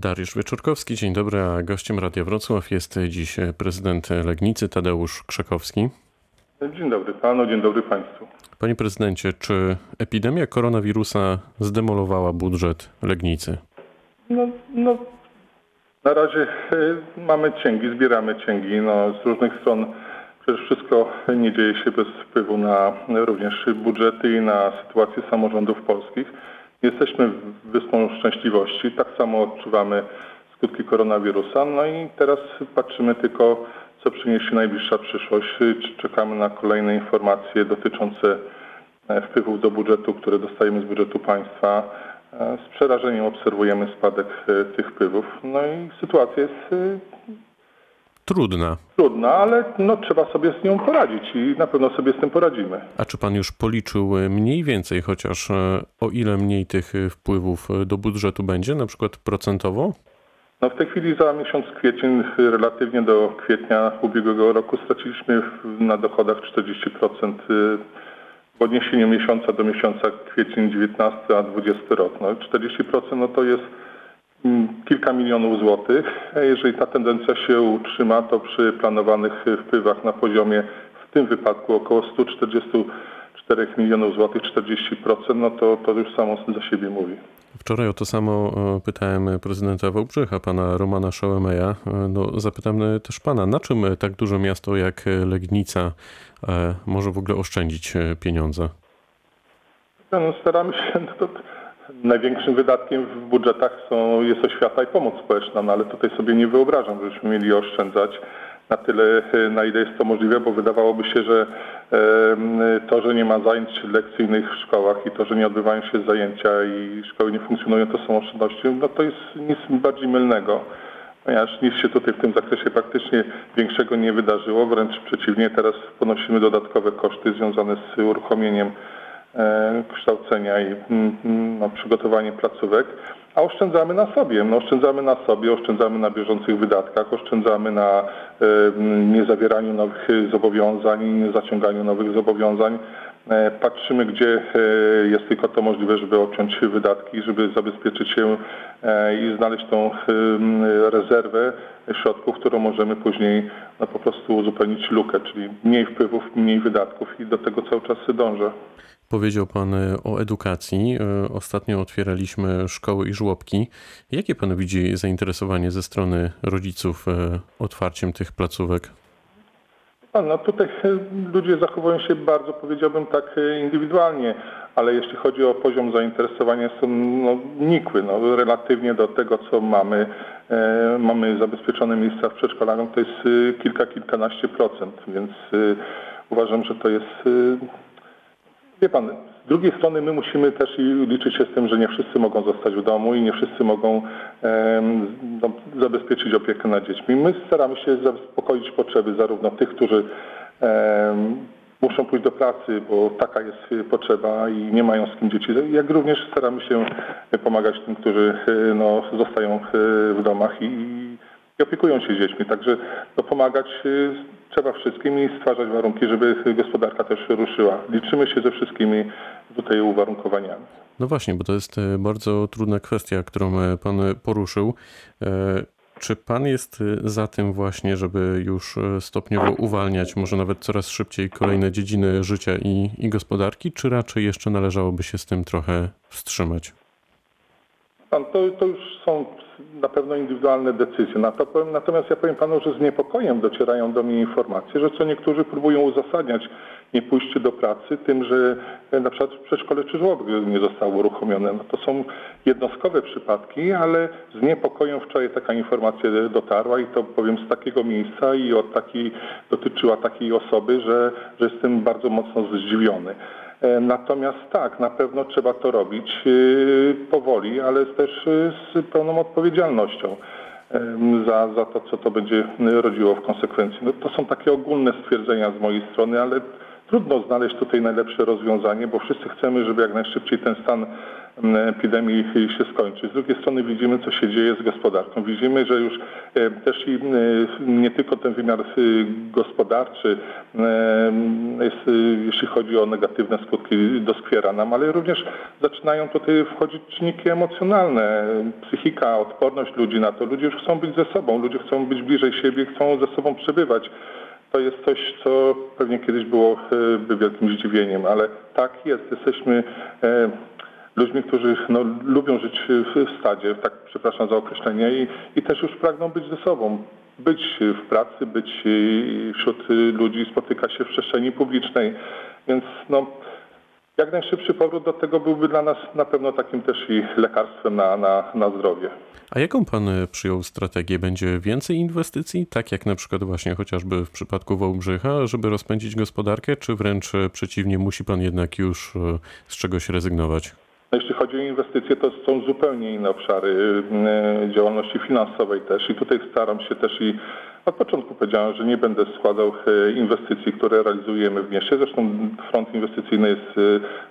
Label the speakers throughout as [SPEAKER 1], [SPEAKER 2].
[SPEAKER 1] Dariusz Wieczorkowski, dzień dobry, a gościem Radia Wrocław jest dziś prezydent Legnicy Tadeusz Krzakowski.
[SPEAKER 2] Dzień dobry panu, dzień dobry państwu.
[SPEAKER 1] Panie prezydencie, czy epidemia koronawirusa zdemolowała budżet Legnicy?
[SPEAKER 2] No, no na razie y, mamy cięgi, zbieramy cięgi. No, z różnych stron przecież wszystko nie dzieje się bez wpływu na również budżety i na sytuację samorządów polskich. Jesteśmy wyspą szczęśliwości, tak samo odczuwamy skutki koronawirusa. No i teraz patrzymy tylko, co przyniesie najbliższa przyszłość. Czekamy na kolejne informacje dotyczące e, wpływów do budżetu, które dostajemy z budżetu państwa. E, z przerażeniem obserwujemy spadek e, tych wpływów. No i sytuacja jest
[SPEAKER 1] Trudna.
[SPEAKER 2] trudna, ale no, trzeba sobie z nią poradzić i na pewno sobie z tym poradzimy.
[SPEAKER 1] A czy pan już policzył mniej więcej, chociaż o ile mniej tych wpływów do budżetu będzie, na przykład procentowo?
[SPEAKER 2] No w tej chwili za miesiąc kwiecień, relatywnie do kwietnia ubiegłego roku straciliśmy na dochodach 40% w odniesieniu miesiąca do miesiąca kwiecień 19 a 20 rok. No 40% no to jest kilka milionów złotych. Jeżeli ta tendencja się utrzyma, to przy planowanych wpływach na poziomie w tym wypadku około 144 milionów złotych, 40%, no to, to już samo za siebie mówi.
[SPEAKER 1] Wczoraj o to samo pytałem prezydenta Wałbrzycha, pana Romana Szołemeja. No, zapytam też pana, na czym tak duże miasto jak Legnica może w ogóle oszczędzić pieniądze?
[SPEAKER 2] No, staramy się, no to największym wydatkiem w budżetach są, jest oświata i pomoc społeczna, no ale tutaj sobie nie wyobrażam, żebyśmy mieli oszczędzać na tyle, na ile jest to możliwe, bo wydawałoby się, że to, że nie ma zajęć lekcyjnych w szkołach i to, że nie odbywają się zajęcia i szkoły nie funkcjonują, to są oszczędności, no to jest nic bardziej mylnego, ponieważ nic się tutaj w tym zakresie praktycznie większego nie wydarzyło, wręcz przeciwnie, teraz ponosimy dodatkowe koszty związane z uruchomieniem kształcenia i mm, mm, no, przygotowanie placówek, a oszczędzamy na sobie. No, oszczędzamy na sobie, oszczędzamy na bieżących wydatkach, oszczędzamy na e, niezawieraniu nowych zobowiązań, zaciąganiu nowych zobowiązań. E, patrzymy, gdzie jest tylko to możliwe, żeby obciąć wydatki, żeby zabezpieczyć się i znaleźć tą rezerwę środków, którą możemy później no, po prostu uzupełnić lukę, czyli mniej wpływów, mniej wydatków i do tego cały czas dążę.
[SPEAKER 1] Powiedział Pan e, o edukacji. E, ostatnio otwieraliśmy szkoły i żłobki. Jakie Pan widzi zainteresowanie ze strony rodziców e, otwarciem tych placówek?
[SPEAKER 2] No tutaj ludzie zachowują się bardzo, powiedziałbym tak indywidualnie, ale jeśli chodzi o poziom zainteresowania, są no, nikły. No, relatywnie do tego, co mamy, e, mamy zabezpieczone miejsca w przedszkolach, to jest kilka, kilkanaście procent, więc e, uważam, że to jest Wie pan, z drugiej strony my musimy też liczyć się z tym, że nie wszyscy mogą zostać w domu i nie wszyscy mogą no, zabezpieczyć opiekę nad dziećmi. My staramy się zaspokoić potrzeby zarówno tych, którzy muszą pójść do pracy, bo taka jest potrzeba i nie mają z kim dzieci, jak również staramy się pomagać tym, którzy no, zostają w domach i, i opiekują się dziećmi. Także no, pomagać trzeba wszystkim i stwarzać warunki, żeby gospodarka też ruszyła. Liczymy się ze wszystkimi tutaj uwarunkowaniami.
[SPEAKER 1] No właśnie, bo to jest e, bardzo trudna kwestia, którą e, Pan poruszył. E, czy Pan jest za tym właśnie, żeby już stopniowo uwalniać, może nawet coraz szybciej kolejne dziedziny życia i, i gospodarki, czy raczej jeszcze należałoby się z tym trochę wstrzymać?
[SPEAKER 2] Pan, to, to już są na pewno indywidualne decyzje. Natomiast ja powiem panu, że z niepokojem docierają do mnie informacje, że co niektórzy próbują uzasadniać nie pójście do pracy tym, że na przykład w przedszkole czy żłobek nie zostało uruchomione. No to są jednostkowe przypadki, ale z niepokojem wczoraj taka informacja dotarła i to powiem z takiego miejsca i od takiej, dotyczyła takiej osoby, że, że jestem bardzo mocno zdziwiony. E, natomiast tak, na pewno trzeba to robić e, powoli, ale też e, z pełną odpowiedzialnością za, za to, co to będzie rodziło w konsekwencji. No, to są takie ogólne stwierdzenia z mojej strony, ale trudno znaleźć tutaj najlepsze rozwiązanie, bo wszyscy chcemy, żeby jak najszybciej ten stan m, epidemii się skończy. Z drugiej strony widzimy, co się dzieje z gospodarką. Widzimy, że już e, też e, nie tylko ten wymiar e, gospodarczy jest, jeśli chodzi o negatywne skutki, doskwiera nam, ale również zaczynają tutaj wchodzić czynniki emocjonalne, psychika, odporność ludzi na to. Ludzie już chcą być ze sobą, ludzie chcą być bliżej siebie, chcą ze sobą przebywać. To jest coś, co pewnie kiedyś było e, wielkim zdziwieniem, ale tak jest. Jesteśmy e, ludźmi, którzy no, lubią żyć w stadzie, tak przepraszam za określenie, i, i też już pragną być ze sobą. Być w pracy, być e, wśród ludzi, spotykać się w przestrzeni publicznej. Więc no, jak najszybszy powrót do tego byłby dla nas na pewno takim też i lekarstwem na, na, na zdrowie.
[SPEAKER 1] A jaką pan e, przyjął strategię? Będzie więcej inwestycji, tak jak na przykład właśnie chociażby w przypadku Wałbrzycha, żeby rozpędzić gospodarkę, czy wręcz e, przeciwnie, musi pan jednak już e, z czegoś rezygnować?
[SPEAKER 2] No, jeśli chodzi o inwestycje, to są zupełnie inne obszary działalności finansowej też i tutaj staram się też i od początku powiedziałem, że nie będę składał e, inwestycji, które realizujemy w mieście. Zresztą front inwestycyjny jest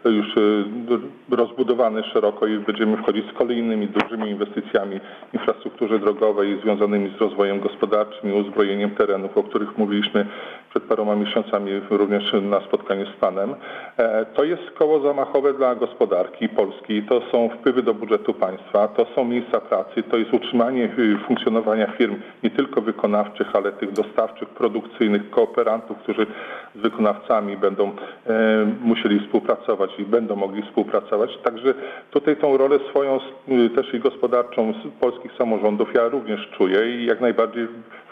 [SPEAKER 2] e, już e, rozbudowany szeroko i będziemy wchodzić z kolejnymi dużymi inwestycjami w infrastrukturze drogowej związanymi z rozwojem gospodarczym i uzbrojeniem terenów, o których mówiliśmy przed paroma miesiącami również na spotkaniu z Panem. E, To jest koło zamachowe dla gospodarki Polski, to są wpływy do budżetu państwa, to są miejsca pracy, to jest utrzymanie y, funkcjonowania firm nie tylko wykonawczych, ale tych dostawczych, produkcyjnych, kooperantów, którzy z wykonawcami będą e, musieli współpracować i będą mogli współpracować. Także tutaj tą rolę swoją y, też i gospodarczą polskich samorządów ja również czuję i jak najbardziej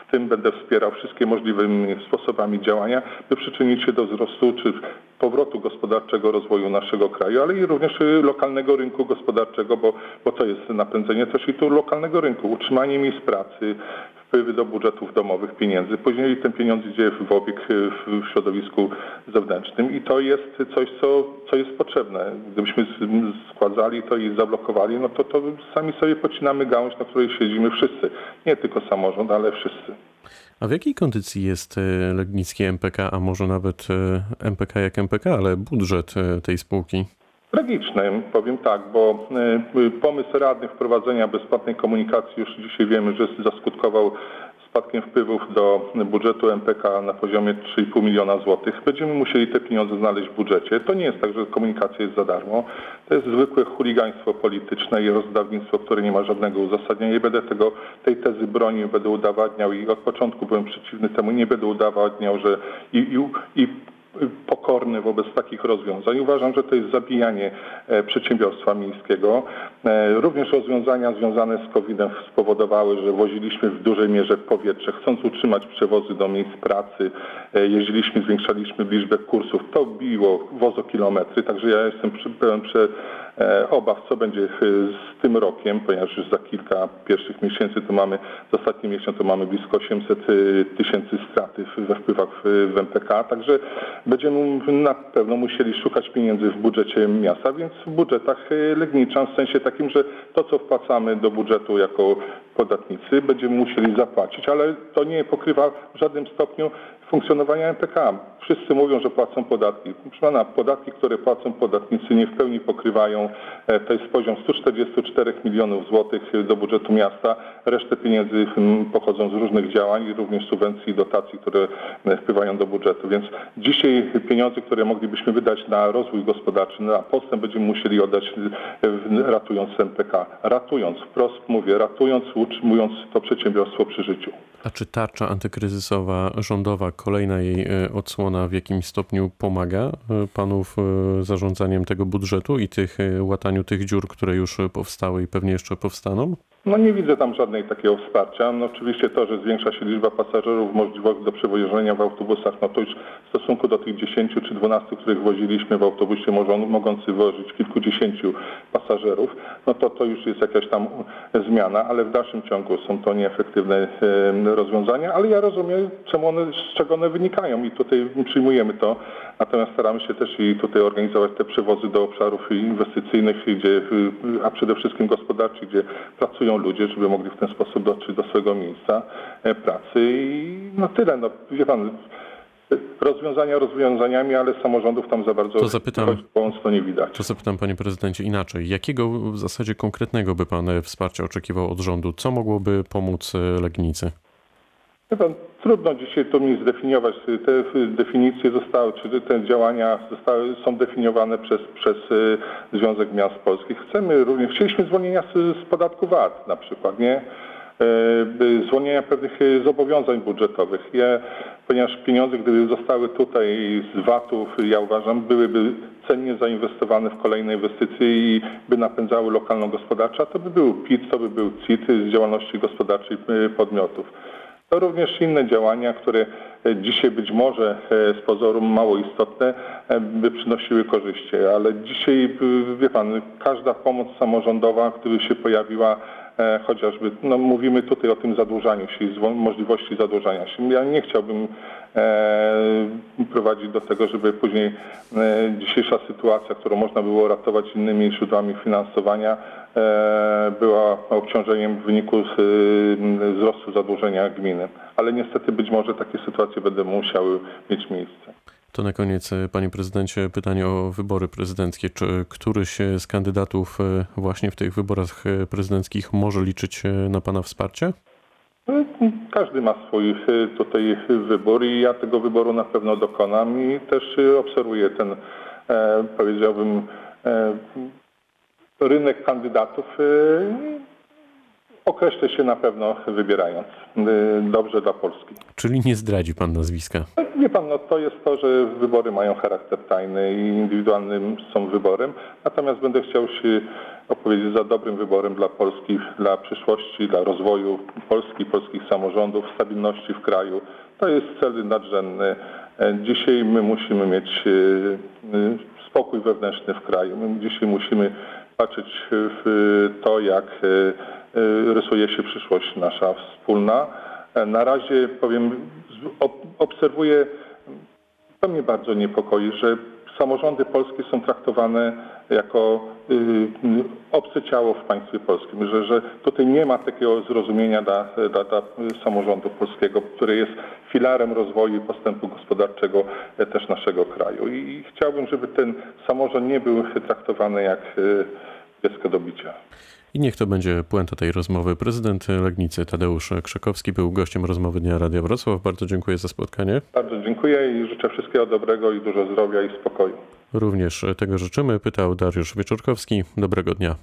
[SPEAKER 2] w tym będę wspierał wszystkie możliwymi sposobami działania, by przyczynić się do wzrostu czy powrotu gospodarczego rozwoju naszego kraju, ale i również y, lokalnego rynku gospodarczego, bo, bo to jest napędzenie też i tu lokalnego rynku, utrzymanie miejsc pracy, wpływy do budżetów domowych pieniędzy. Później ten pieniądz idzie w obieg y, w środowisku zewnętrznym i to jest coś, co, co jest potrzebne. Gdybyśmy składali to i zablokowali, no to, to sami sobie pocinamy gałąź, na której siedzimy wszyscy. Nie tylko samorząd, ale wszyscy.
[SPEAKER 1] A w jakiej kondycji jest e, Legnicki MPK, a może nawet e, MPK jak MPK, ale budżet e, tej spółki?
[SPEAKER 2] Tragicznym, powiem tak, bo y, y, pomysł radnych wprowadzenia bezpłatnej komunikacji już dzisiaj wiemy, że zaskutkował spadkiem wpływów do budżetu MPK na poziomie 3,5 miliona złotych. Będziemy musieli te pieniądze znaleźć w budżecie. To nie jest tak, że komunikacja jest za darmo. To jest zwykłe chuligaństwo polityczne i rozdawnictwo, które nie ma żadnego uzasadnienia. Nie będę tego, tej tezy bronił, będę udowadniał i od początku byłem przeciwny temu. Nie będę udowadniał, że i, i, i pokorny wobec takich rozwiązań. Uważam, że to jest zabijanie e, przedsiębiorstwa miejskiego. E, Również rozwiązania związane z COVID-em spowodowały, że woziliśmy w dużej mierze powietrze, chcąc utrzymać przewozy do miejsc pracy, e, jeździliśmy, zwiększaliśmy liczbę kursów, to biło wozokilometry, także ja jestem pełen prze, obaw, co będzie e, z tym rokiem, ponieważ już za kilka pierwszych miesięcy to mamy, z ostatnim miesiąc to mamy blisko 800 e, tysięcy straty we wpływach w, MPK, także będziemy na pewno musieli szukać pieniędzy w budżecie miasta, więc w budżetach e, Legniczan w sensie takim, że to co wpłacamy do budżetu jako podatnicy będziemy musieli zapłacić, ale to nie pokrywa w żadnym stopniu funkcjonowania MPK. Wszyscy mówią, że płacą podatki. Proszę pana, podatki, które płacą podatnicy nie w pełni pokrywają, e, to jest poziom 144 milionów złotych do budżetu miasta. Resztę pieniędzy pochodzą z różnych działań, również subwencji i dotacji, które e, wpływają do budżetu. Więc dzisiaj pieniądze, które moglibyśmy wydać na rozwój gospodarczy, na postęp będziemy musieli oddać e, ratując MPK. Ratując, wprost mówię, ratując, utrzymując to przedsiębiorstwo przy życiu.
[SPEAKER 1] A czy tarcza antykryzysowa rządowa, kolejna jej e, odsłona w jakimś stopniu pomaga e, panu w e, zarządzaniem tego budżetu i tych łataniu tych dziur, które już powstały i pewnie jeszcze powstaną?
[SPEAKER 2] No nie widzę tam żadnej takiego wsparcia. No oczywiście to, że zwiększa się liczba pasażerów, możliwość do przewożenia w autobusach, no to już w stosunku do tych 10 czy 12, których woziliśmy w autobusie mogą, mogący wozić kilkudziesięciu pasażerów, no to to już jest jakaś tam zmiana, ale w dalszym ciągu są to nieefektywne rozwiązania, ale ja rozumiem, czemu one, z czego one wynikają i tutaj przyjmujemy to. Natomiast staramy się też i tutaj organizować te przewozy do obszarów inwestycyjnych, gdzie, a przede wszystkim gospodarczych, gdzie pracują ludzie, żeby mogli w ten sposób dotrzeć do swojego miejsca e, pracy i no tyle. No, wie pan, Rozwiązania rozwiązaniami, ale samorządów tam za bardzo
[SPEAKER 1] To zapytam-
[SPEAKER 2] to nie widać.
[SPEAKER 1] To zapytam panie prezydencie inaczej. Jakiego w zasadzie konkretnego by pan e, wsparcia oczekiwał od rządu? Co mogłoby pomóc e, Legnicy?
[SPEAKER 2] Wie pan, trudno dzisiaj to mi zdefiniować. Te y, definicje zostały, czy te działania zostały, są definiowane przez, przez y, Związek Miast Polskich. Chcemy również, chcieliśmy zwolnienia z, z podatku VAT na przykład, nie? Y, by Zwolnienia pewnych y, zobowiązań budżetowych. Je, ponieważ pieniądze, gdyby zostały tutaj z VAT-ów, ja uważam, byłyby cennie zainwestowane w kolejne inwestycje i by napędzały lokalną gospodarczą, to by był PIT, to by był CIT z działalności gospodarczej y, podmiotów. To również inne działania, które e, dzisiaj być może e, z pozoru mało istotne, e, by przynosiły korzyści, ale dzisiaj, wie pan, każda pomoc samorządowa, która się pojawiła, chociażby, no mówimy tutaj o tym zadłużaniu się, i możliwości zadłużania się. Ja nie chciałbym e, prowadzić do tego, żeby później e, dzisiejsza sytuacja, którą można było ratować innymi źródłami finansowania, e, była obciążeniem w wyniku wzrostu zadłużenia gminy. Ale niestety być może takie sytuacje będą musiały mieć miejsce.
[SPEAKER 1] To na koniec, e, panie prezydencie, pytanie o wybory prezydenckie. Czy któryś e, z kandydatów e, właśnie w tych wyborach prezydenckich może liczyć na pana wsparcie?
[SPEAKER 2] Każdy ma swój y, tutaj wybór i ja tego wyboru na pewno dokonam i też obserwuję ten, powiedziałbym, rynek kandydatów. Określę się na pewno wybierając y, dobrze dla Polski.
[SPEAKER 1] Czyli nie zdradzi pan nazwiska?
[SPEAKER 2] Wie pan, no to jest to, że wybory mają charakter tajny i indywidualnym są wyborem, natomiast będę chciał się opowiedzieć za dobrym wyborem dla Polski, dla przyszłości, dla rozwoju Polski, polskich samorządów, stabilności w kraju. To jest cel nadrzędny. E, Dzisiaj my musimy mieć e, e, spokój wewnętrzny w kraju. My dzisiaj musimy patrzeć w to, jak rysuje się przyszłość nasza wspólna. E, Na razie powiem, obserwuję, to mnie bardzo niepokoi, że samorządy polskie są traktowane jako y, y, obce ciało w państwie polskim, że, że tutaj nie ma takiego zrozumienia dla, dla, dla samorządu polskiego, który jest filarem rozwoju i postępu gospodarczego e, też naszego kraju. I chciałbym, żeby ten samorząd nie był traktowany jak y, dziecko do bicia.
[SPEAKER 1] I niech to będzie puenta tej rozmowy. Prezydent Legnicy Tadeusz Krzakowski był gościem rozmowy Dnia Radia Wrocław. Bardzo dziękuję za spotkanie.
[SPEAKER 2] Bardzo dziękuję i życzę wszystkiego dobrego i dużo zdrowia i spokoju.
[SPEAKER 1] Również tego życzymy. Pytał Dariusz Wieczorkowski. Dobrego dnia.